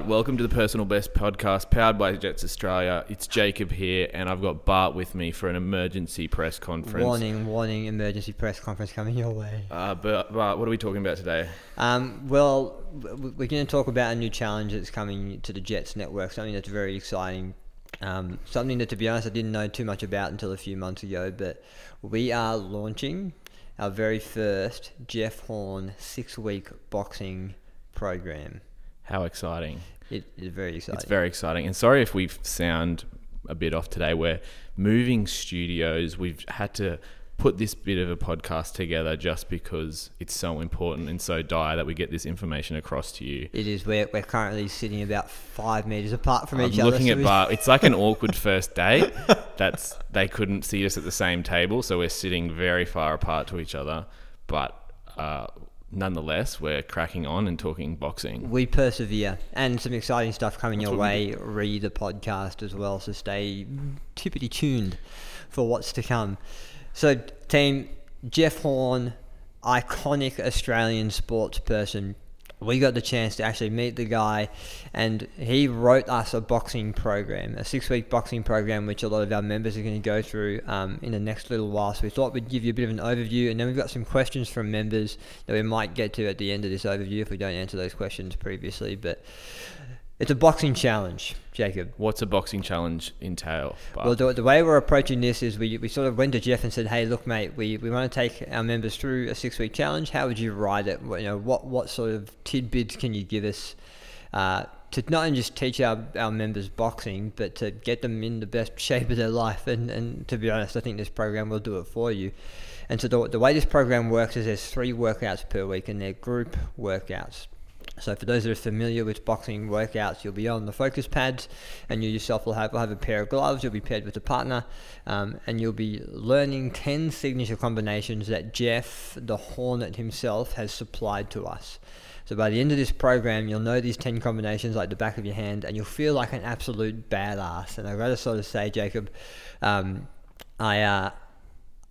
Right, welcome to the Personal Best podcast powered by Jetts Australia. It's Jacob here, and I've got Bart with me for an emergency press conference. Warning, warning, emergency press conference coming your way. Uh, but Bart, what are we talking about today? Um, well, we're going to talk about a new challenge that's coming to the Jetts network, something that's very exciting. Um, something that, to be honest, I didn't know too much about until a few months ago, but we are launching our very first Jeff Horn six week boxing program. How exciting! It is very exciting. It's very exciting. And sorry if we sound a bit off today. We're moving studios. We've had to put this bit of a podcast together just because it's so important and so dire that we get this information across to you. It is. We're, we're currently sitting about five meters apart from I'm each other. looking so at Bart. It's like an awkward first date. That's they couldn't see us at the same table, so we're sitting very far apart to each other. But uh, nonetheless, we're cracking on and talking boxing. We persevere, and some exciting stuff coming your way. Read the podcast as well, so stay tippity tuned for what's to come. So, team Jeff Horn, iconic Australian sports person. We got the chance to actually meet the guy, and he wrote us a boxing program, a six-week boxing program, which a lot of our members are going to go through um, in the next little while. So we thought we'd give you a bit of an overview, and then we've got some questions from members that we might get to at the end of this overview if we don't answer those questions previously. But it's a boxing challenge, Jacob. What's a boxing challenge entail? Well, the, the way we're approaching this is we, we sort of went to Jeff and said, "Hey, look, mate, we, we want to take our members through a six week challenge. How would you write it? What, you know, what what sort of tidbits can you give us uh, to not only just teach our, our members boxing, but to get them in the best shape of their life? And and to be honest, I think this program will do it for you. And so the, the way this program works is there's three workouts per week, and they're group workouts. So for those that are familiar with boxing workouts, you'll be on the focus pads, and you yourself will have will have a pair of gloves. You'll be paired with a partner, um, and you'll be learning ten signature combinations that Jeff, the Hornet himself, has supplied to us. So by the end of this program, you'll know these ten combinations like the back of your hand, and you'll feel like an absolute badass. And I gotta sort of say, Jacob, um, I uh,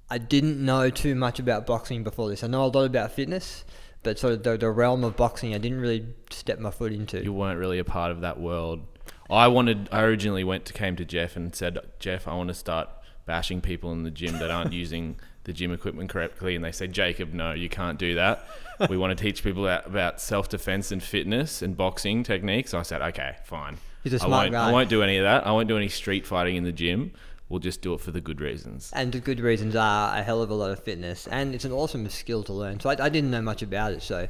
I didn't know too much about boxing before this. I know a lot about fitness, but sort of the, the realm of boxing, I didn't really step my foot into. you weren't really a part of that world. I wanted. I originally went to came to Jeff and said, Jeff, I want to start bashing people in the gym that aren't using the gym equipment correctly, and they said, Jacob, no, you can't do that. we want to teach people about, self defense and fitness and boxing techniques. So I said, okay, fine. He's a I smart won't, guy. I won't do any of that. I won't do any street fighting in the gym. We'll just do it for the good reasons. and the good reasons are a hell of a lot of fitness, and it's an awesome skill to learn. So I, I didn't know much about it, so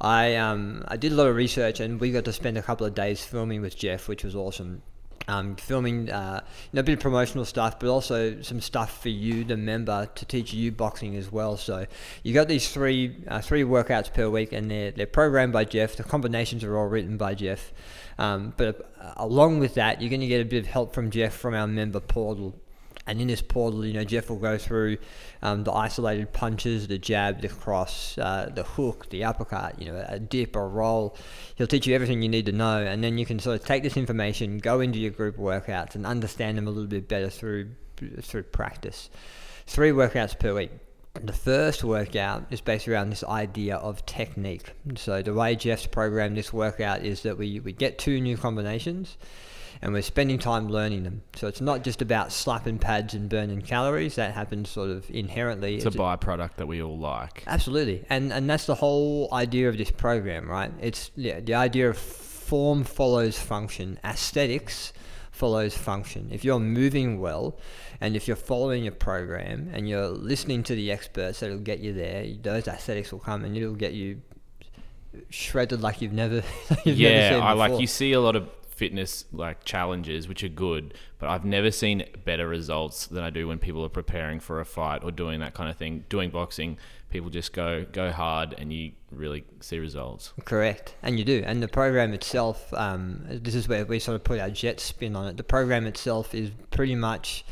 I um, I did a lot of research, and we got to spend a couple of days filming with Jeff, which was awesome. Um, filming uh, you know, a bit of promotional stuff, but also some stuff for you, the member, to teach you boxing as well. So you got these three uh, three workouts per week, and they're they're programmed by Jeff. The combinations are all written by Jeff. Um, but uh, along with that, you're going to get a bit of help from Jeff from our member portal. And in this portal, you know, Jeff will go through um, the isolated punches, the jab, the cross, uh, the hook, the uppercut, you know, a dip, a roll. He'll teach you everything you need to know, and then you can sort of take this information, go into your group workouts, and understand them a little bit better through through practice. Three workouts per week. The first workout is based around this idea of technique. So the way Jeff's programmed this workout is that we, we get two new combinations and we're spending time learning them. So it's not just about slapping pads and burning calories. That happens sort of inherently. It's a byproduct that we all like. Absolutely, and and that's the whole idea of this program, right? It's yeah, the idea of form follows function, aesthetics follows function. If you're moving well, and if you're following your program and you're listening to the experts that'll get you there, those aesthetics will come and it'll get you shredded like you've never. you've never yeah, seen I like you see a lot of fitness like challenges which are good, but I've never seen better results than I do when people are preparing for a fight or doing that kind of thing. Doing boxing, people just go go hard and you really see results. Correct, and you do. And the program itself, um, this is where we sort of put our jet spin on it. The program itself is pretty much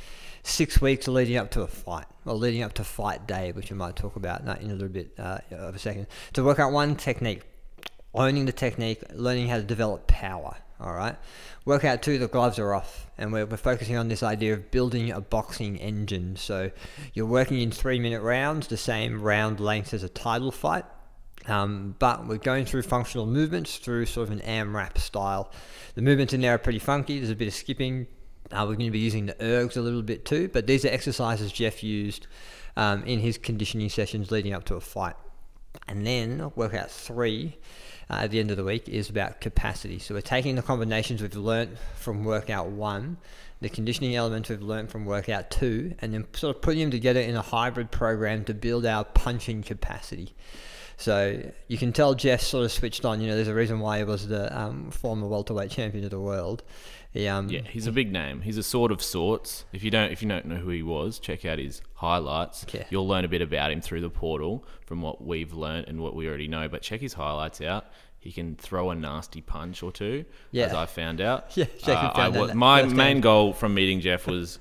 six weeks leading up to a fight, or leading up to fight day, which we might talk about in a little bit uh, of a second. To work out one technique, owning the technique, learning how to develop power. All right. Workout two, the gloves are off, and we're, we're focusing on this idea of building a boxing engine. So you're working in three minute rounds, the same round length as a title fight Um, but we're going through functional movements through sort of an AMRAP style. The movements in there are pretty funky. There's a bit of skipping. Uh, we're going to be using the ergs a little bit too, but these are exercises Jeff used um, in his conditioning sessions leading up to a fight. And then workout three uh, at the end of the week is about capacity. So we're taking the combinations we've learnt from workout one, the conditioning elements we've learnt from workout two, and then sort of putting them together in a hybrid program to build our punching capacity. So you can tell Jeff sort of switched on. You know, there's a reason why he was the um, former welterweight champion of the world. He, um, Yeah, he's a big name. He's a sort of sorts. If you don't if you don't know who he was, check out his highlights. Yeah. You'll learn a bit about him through the portal from what we've learnt and what we already know. But check his highlights out. He can throw a nasty punch or two, Yeah. as I found out. Yeah, Uh, I found wa- out my main goal from meeting Jeff was,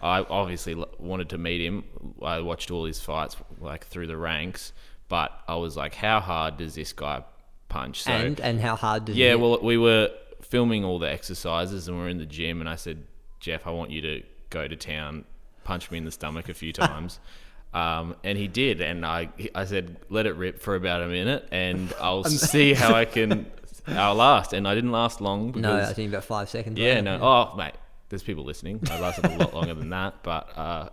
I obviously wanted to meet him. I watched all his fights like through the ranks, but I was like, how hard does this guy punch? So and and how hard does yeah, it? well, we were filming all the exercises and we are in the gym, and I said, Jeff, I want you to go to town, punch me in the stomach a few times. Um, and he did, and I, I said, let it rip for about a minute, and I'll see how I can, I'll last. And I didn't last long because, no, I think about five seconds. yeah, right? no, oh mate, there's people listening. I lasted a lot longer than that, but uh,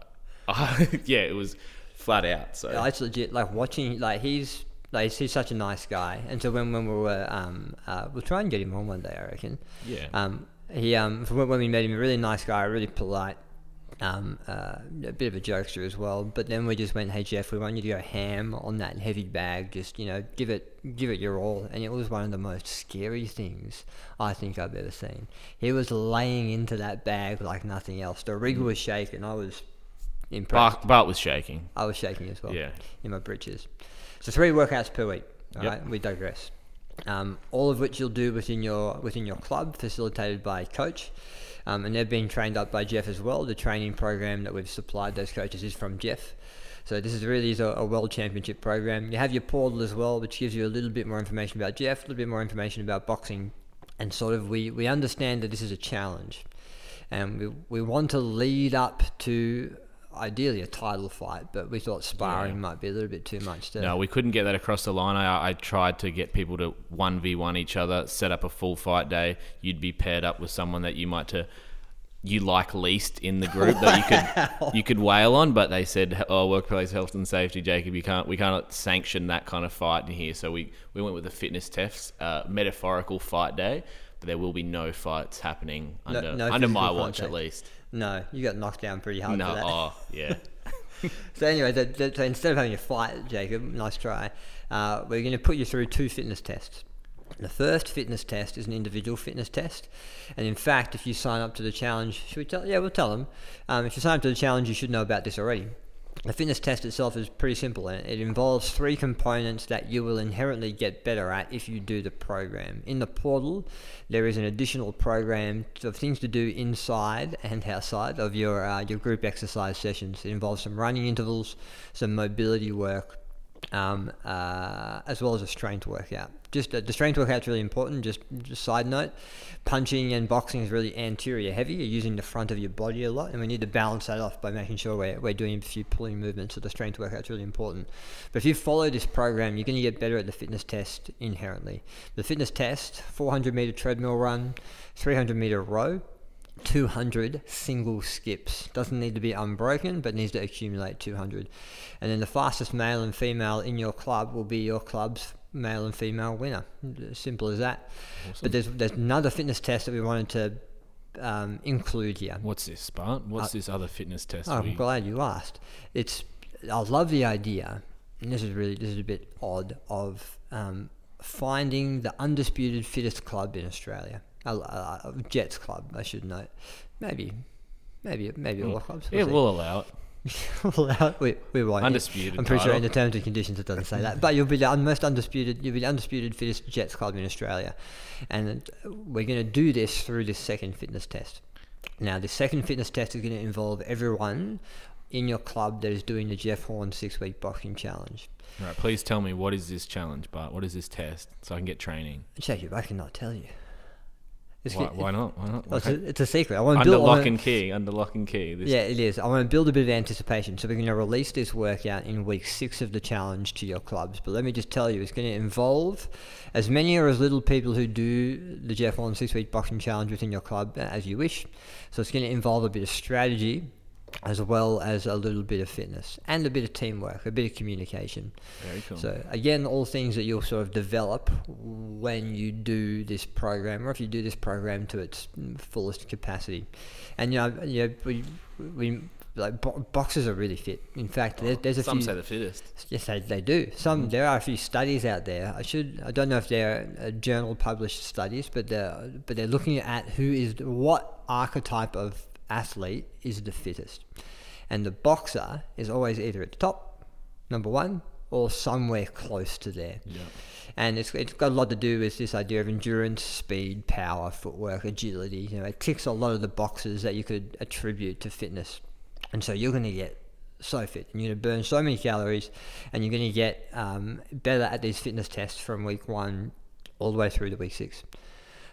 yeah, it was flat out. So Yeah, it's legit. Like watching, like he's like he's such a nice guy. And so when when we were um uh, we'll try and get him on one day, I reckon. yeah, Um, he um from when we met him, a really nice guy, really polite. Um, uh, a bit of a jokester as well, but then we just went, "Hey Jeff, we want you to go ham on that heavy bag. Just you know, give it, give it your all." And it was one of the most scary things I think I've ever seen. He was laying into that bag like nothing else. The rig was shaking. I was impressed. Bart, Bart was shaking. I was shaking as well Yeah. in my britches. So three workouts per week. All Yep. right, we digress. Um, all of which you'll do within your within your club, facilitated by a coach, um, and they're being trained up by Jeff as well. The training program that we've supplied those coaches is from Jeff. So this is really is a, a world championship program. You have your portal as well, which gives you a little bit more information about Jeff, a little bit more information about boxing, and sort of we, we understand that this is a challenge, and we we want to lead up to ideally a title fight, but we thought sparring Yeah. might be a little bit too much to. No, we couldn't get that across the line. I, I tried to get people to one v one each other, set up a full fight day. You'd be paired up with someone that you might to you like least in the group that you could you could wail on, but they said, "Oh, workplace health and safety, Jacob, you can't we can't sanction that kind of fight in here." So we we went with the fitness tests, uh, metaphorical fight day, but there will be no fights happening under no under my watch at least. No, you got knocked down pretty hard No, for that. oh yeah, So anyway, that, that, so instead of having a fight, Jacob, nice try. Uh, we're going to put you through two fitness tests. The first fitness test is an individual fitness test, and in fact, if you sign up to the challenge, should we tell? Yeah, we'll tell them. Um, if you sign up to the challenge, you should know about this already. The fitness test itself is pretty simple, and it involves three components that you will inherently get better at if you do the program. In the portal, there is an additional program of things to do inside and outside of your uh, your group exercise sessions. It involves some running intervals, some mobility work, um, uh, as well as a strength workout. Just uh, the strength workout is really important. Just, just side note, punching and boxing is really anterior heavy. You're using the front of your body a lot, and we need to balance that off by making sure we're, we're doing a few pulling movements. So the strength workout is really important. But if you follow this program, you're going to get better at the fitness test inherently. The fitness test: 400 meter treadmill run, 300 meter row, 200 single skips. Doesn't need to be unbroken, but needs to accumulate 200. And then the fastest male and female in your club will be your club's male and female winner. Simple as that. But there's there's another fitness test that we wanted to um, include here. what's this, Bart? What's Uh, this other fitness test? Oh, I'm glad you asked. It's I love the idea, and this is really this is a bit odd of um, finding the undisputed fittest club in Australia. Uh, uh, Jetts club, I should note. Maybe, maybe, maybe all clubs. yeah, see. we'll allow it. We'll allow- we, we won't. Undisputed I'm pretty sure in the terms and conditions it doesn't say that. But you'll be the un- most undisputed. You'll be the undisputed fittest Jetts club in Australia, and we're going to do this through this second fitness test. Now, the second fitness test is going to involve everyone in your club that is doing the Jeff Horn six-week boxing challenge. All right, please tell me what is this challenge, Bart? What is this test so I can get training? Jacob, I cannot tell you. It's Why, why not? Why not? Well, it's, a, it's a secret. I want to under build. Lock wanna- and key. Under lock and key. This, yeah, it is. I want to build a bit of anticipation. So we're going to release this workout in week six of the challenge to your clubs. But let me just tell you, it's going to involve as many or as little people who do the Jeff Horn six week boxing challenge within your club uh, as you wish. So it's going to involve a bit of strategy as well as a little bit of fitness and a bit of teamwork, a bit of communication. Very cool. So again, all things that you'll sort of develop when you do this program, or if you do this program to its fullest capacity. And you know, you know we, we like bo- boxers are really fit. In fact, there, there's a Some few. say the fittest. Yes, they, they do. Some there are a few studies out there. I should I don't know if they're uh, journal published studies, but they're but they're looking at who is what archetype of athlete is the fittest, and the boxer is always either at the top, number one, or somewhere close to there. Yeah. And it's, it's got a lot to do with this idea of endurance, speed, power, footwork, agility. You know, it ticks a lot of the boxes that you could attribute to fitness. And so you're going to get so fit and you're going to burn so many calories and you're going to get um, better at these fitness tests from week one all the way through to week six.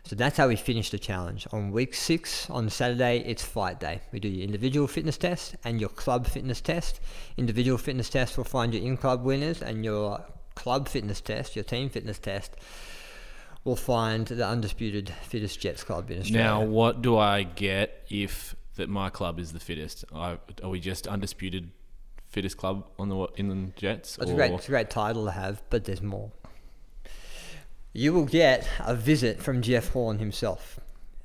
So that's how we finish the challenge. On week six, on Saturday, it's fight day. We do your individual fitness test and your club fitness test. Individual fitness test will find your in club winners, and your club fitness test, your team fitness test, will find the undisputed fittest Jetts club in Australia. Now, what do I get if that my club is the fittest? I, are we just undisputed fittest club on the in the Jetts? It's a great, it's a great title to have, but there's more. You will get a visit from Jeff Horn himself.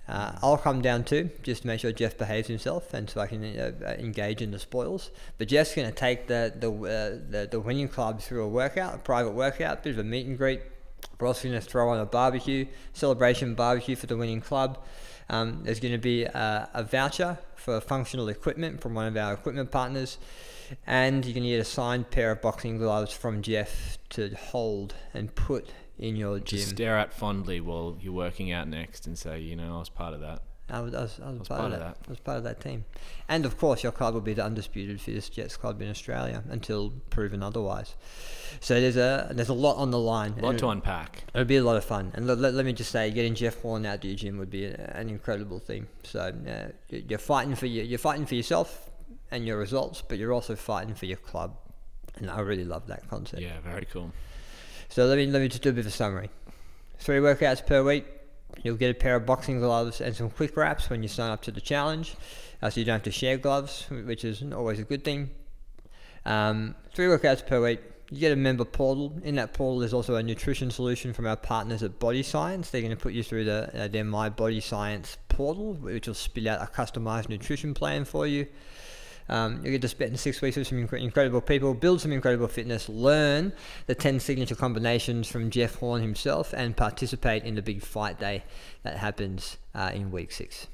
Uh, I'll come down too, just to make sure Jeff behaves himself, and so I can uh, uh, engage in the spoils. But Jeff's going to take the the, uh, the the winning club through a workout, a private workout, bit of a meet and greet. We're also going to throw on a barbecue celebration barbecue for the winning club. Um, there's going to be a, a voucher for functional equipment from one of our equipment partners, and you're going to get a signed pair of boxing gloves from Jeff to hold and put in your gym. Just stare at fondly while you're working out next and say, you know, I was part of that. I was, I was, I was was part, of that. I was part of that team. And of course, your club will be the undisputed fittest Jetts club in Australia until proven otherwise. So there's a there's a lot on the line. A lot to unpack. It'll be a lot of fun. And let, let, let me just say, getting Jeff Horn out to your gym would be a, an incredible thing. So uh, you- you're fighting for your, you're fighting for yourself and your results, but you're also fighting for your club. And I really love that concept. Yeah, very cool. So let me let me just do a bit of a summary. Three workouts per week. You'll get a pair of boxing gloves and some quick wraps when you sign up to the challenge, uh, so you don't have to share gloves, which is always a good thing. Um, three workouts per week. You get a member portal. In that portal, there's also a nutrition solution from our partners at Body Science. They're going to put you through the uh, their My Body Science portal, which will spit out a customized nutrition plan for you. Um, you get to spend six weeks with some incre- incredible people, build some incredible fitness, learn the 10 signature combinations from Jeff Horn himself, and participate in the big fight day that happens uh, in week six.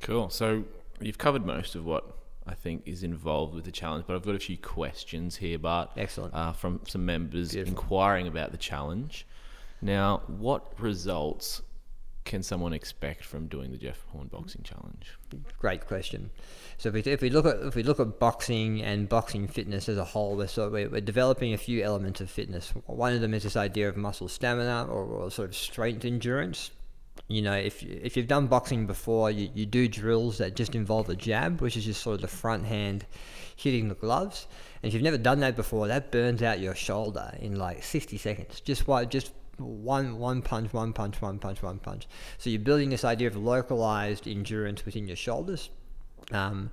Cool. So you've covered most of what I think is involved with the challenge, but I've got a few questions here, Bart. Excellent. Uh, from some members Beautiful. inquiring about the challenge. Now, what results can someone expect from doing the Jeff Horn Boxing Challenge? Great question. So if we, if we look at if we look at boxing and boxing fitness as a whole, we're sort of, we're, we're developing a few elements of fitness. One of them is this idea of muscle stamina or, or sort of strength endurance. You know, if if you've done boxing before, you, you do drills that just involve a jab, which is just sort of the front hand hitting the gloves. And if you've never done that before, that burns out your shoulder in like 60 seconds. Just why just one one punch, one punch, one punch, one punch. So you're building this idea of localized endurance within your shoulders. Um,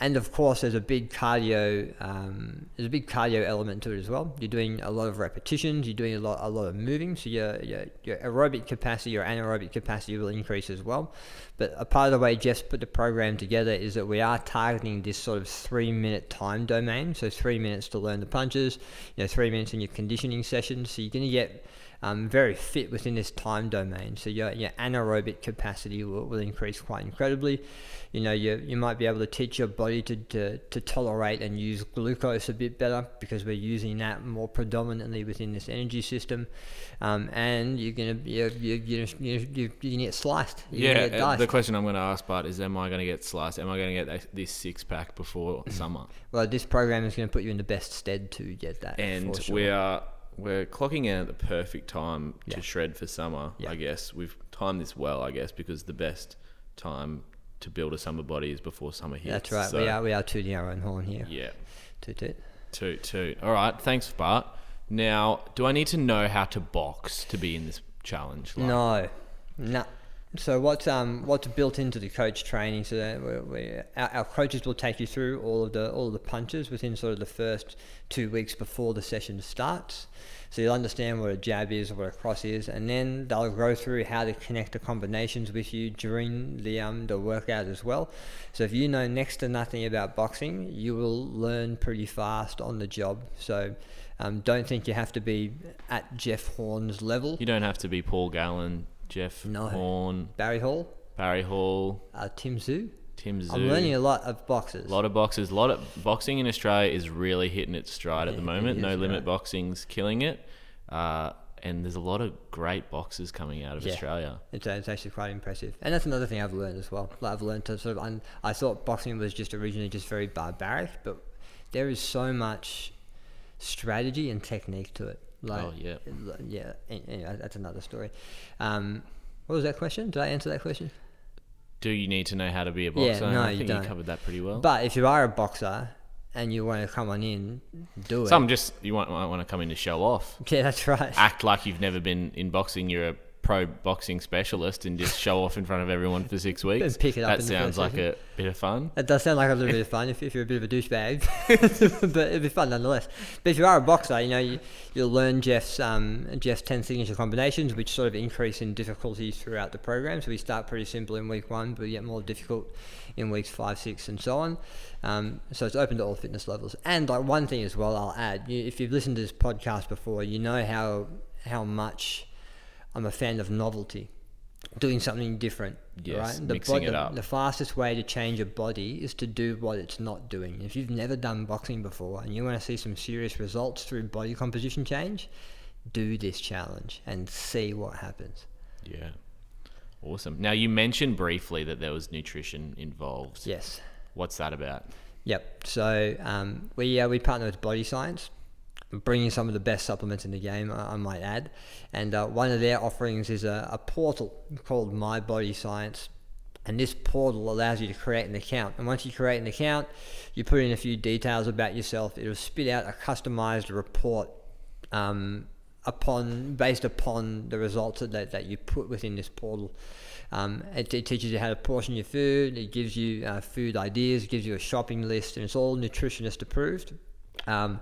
and of course, there's a big cardio. Um, there's a big cardio element to it as well. You're doing a lot of repetitions. You're doing a lot, a lot of moving. So your, your your aerobic capacity, your anaerobic capacity will increase as well. But a part of the way Jeff's put the program together is that we are targeting this sort of three minute time domain. So three minutes to learn the punches. You know, three minutes in your conditioning sessions. So you're going to get um, very fit within this time domain. So your, your anaerobic capacity will, will increase quite incredibly. You know, you, you might be able to teach your body to, to, to tolerate and use glucose a bit better because we're using that more predominantly within this energy system. Um, and you're gonna you you you you you you get sliced. You're Yeah, get uh, the question I'm going to ask, Bart, is am I going to get sliced? Am I going to get this six pack before summer? well, this program is going to put you in the best stead to get that. And sure. we are we're clocking in at the perfect time to shred for summer. Yeah. I guess we've timed this well. I guess because the best time to build a summer body is before summer hits. That's right. So, we are we are tooting our own horn here. Yeah. Toot toot. Toot toot. All right. Thanks, Bart. Now, do I need to know how to box to be in this challenge? Like, No, no. So what's um what's built into the coach training? So that we, we, our, our coaches will take you through all of the all of the punches within sort of the first two weeks before the session starts. So you'll understand what a jab is, what a cross is, and then they'll go through how to connect the combinations with you during the um the workout as well. So if you know next to nothing about boxing, you will learn pretty fast on the job. So. Um, don't think you have to be at Jeff Horn's level. You don't have to be Paul Gallen, Jeff No. Horn, Barry Hall, Barry Hall, uh, Tim Tszyu. Tim Tszyu. I'm learning a lot of boxes. A lot of boxes. A lot of boxing in Australia is really hitting its stride at the Yeah, moment. No limit right. boxing's killing it, uh, and there's a lot of great boxers coming out of Yeah. Australia. It's, it's actually quite impressive, and that's another thing I've learned as well. Like I've learned to sort of. Un- I thought boxing was just originally just very barbaric, but there is so much strategy and technique to it. Like, Oh, yeah. yeah. Anyway, that's another story. Um, what was that question? Did I answer that question? Do you need to know how to be a boxer? Yeah, no, I you don't. you covered that pretty well. But if you are a boxer and you want to come on in, do it. Some just you want, might want to come in to show off, yeah, that's right. act like you've never been in boxing. You're a pro boxing specialist, and just show off in front of everyone for six weeks. And pick it up That sounds like a bit of fun. It does sound like a little bit of fun if, if you're a bit of a douchebag, but it'd be fun nonetheless. But if you are a boxer, you know you, you'll learn Jeff's um, Jeff's ten signature combinations, which sort of increase in difficulty throughout the program. So we start pretty simple in week one, but we get more difficult in weeks five, six, and so on. Um, so it's open to all fitness levels. And like one thing as well, I'll add: you, if you've listened to this podcast before, you know how how much I'm a fan of novelty, doing something different. Yes, right? mixing it the, up. The fastest way to change a body is to do what it's not doing. If you've never done boxing before and you want to see some serious results through body composition change, do this challenge and see what happens. Yeah, awesome. Now you mentioned briefly that there was nutrition involved. Yes. What's that about? Yep. So um, we uh, we partner with Body Science, bringing some of the best supplements in the game, I, might add. And uh, one of their offerings is a, a portal called My Body Science. And this portal allows you to create an account. And once you create an account, you put in a few details about yourself. It'll spit out a customized report um, upon based upon the results that, that you put within this portal. Um, it, it teaches you how to portion your food. It gives you uh, food ideas. It gives you a shopping list, and it's all nutritionist approved. Um,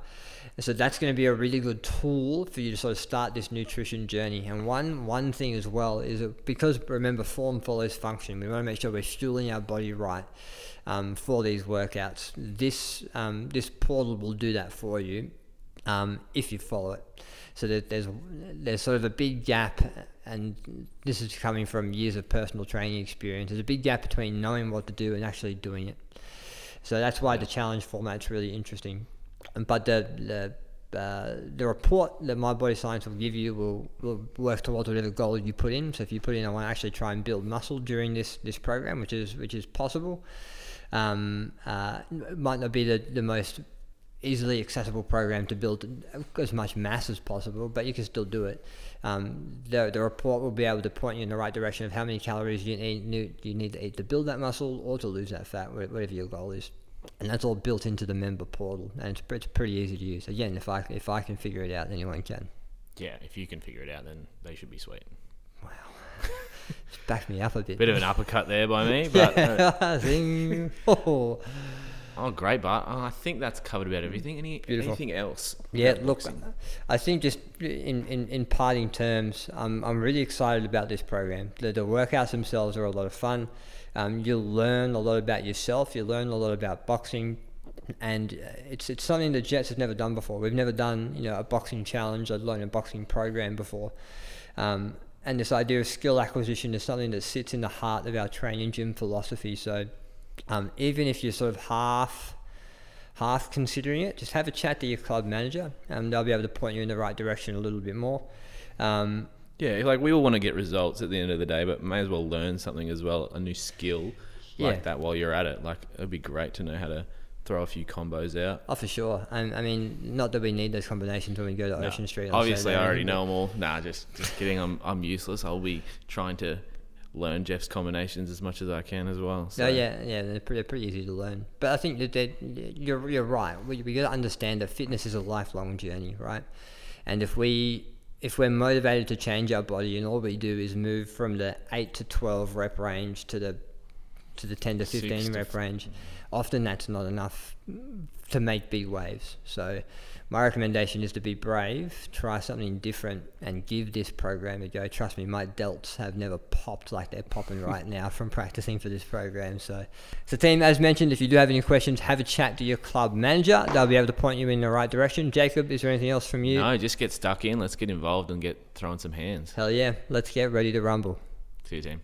so that's going to be a really good tool for you to sort of start this nutrition journey. And one one thing as well is that because remember form follows function. We want to make sure we're fueling our body right um, for these workouts. This um, this portal will do that for you um, if you follow it. So that there's there's sort of a big gap, and this is coming from years of personal training experience. There's a big gap between knowing what to do and actually doing it. So that's why the challenge format's really interesting. But the the, uh, the report that My Body Science will give you will, will work towards whatever goal you put in. So if you put in, I want to actually try and build muscle during this this program, which is which is possible. Um, uh, might not be the, the most easily accessible program to build as much mass as possible, but you can still do it. Um, the, the report will be able to point you in the right direction of how many calories you need, you need to eat to build that muscle or to lose that fat, whatever your goal is. And that's all built into the member portal, and it's, it's pretty easy to use. Again, if I if I can figure it out, anyone can. Yeah, if you can figure it out, then they should be sweet. Just back me up a bit. Bit of an uppercut there by me, but uh, yeah. Oh. oh, great, Bart. Oh, I think that's covered about everything. Any Beautiful. anything else? Yeah, look. I think just in, in, in parting terms, I'm, I'm really excited about this program. The, the workouts themselves are a lot of fun. Um, you'll learn a lot about yourself. You'll learn a lot about boxing, and uh, it's it's something that Jetts have never done before. We've never done you know a boxing challenge, let alone a boxing program before. Um, and this idea of skill acquisition is something that sits in the heart of our training gym philosophy. So um, even if you're sort of half half considering it, just have a chat to your club manager, and they'll be able to point you in the right direction a little bit more. Um, Yeah, like we all want to get results at the end of the day, but may as well learn something as well, a new skill like Yeah. that while you're at it. Like it'd be great to know how to throw a few combos out. Oh, for sure. And I mean, not that we need those combinations when we go to No. Ocean Street. Obviously, I already know them all. Nah, just just kidding. I'm I'm useless. I'll be trying to learn Jeff's combinations as much as I can as well. So No, yeah, yeah, they're pretty, they're pretty easy to learn. But I think that you're you're right. We we got to understand that fitness is a lifelong journey, right? And if we if we're motivated to change our body, and all we do is move from the eight to twelve rep range to the to the ten to Six fifteen to rep f- range, often that's not enough to make big waves. So. My recommendation is to be brave, try something different, and give this program a go. Trust me, my delts have never popped like they're popping right now from practicing for this program. So, so team, as mentioned, if you do have any questions, have a chat to your club manager. They'll be able to point you in the right direction. Jacob, is there anything else from you? no, just get stuck in. Let's get involved and get throwing some hands. Hell yeah, let's get ready to rumble. See you, team.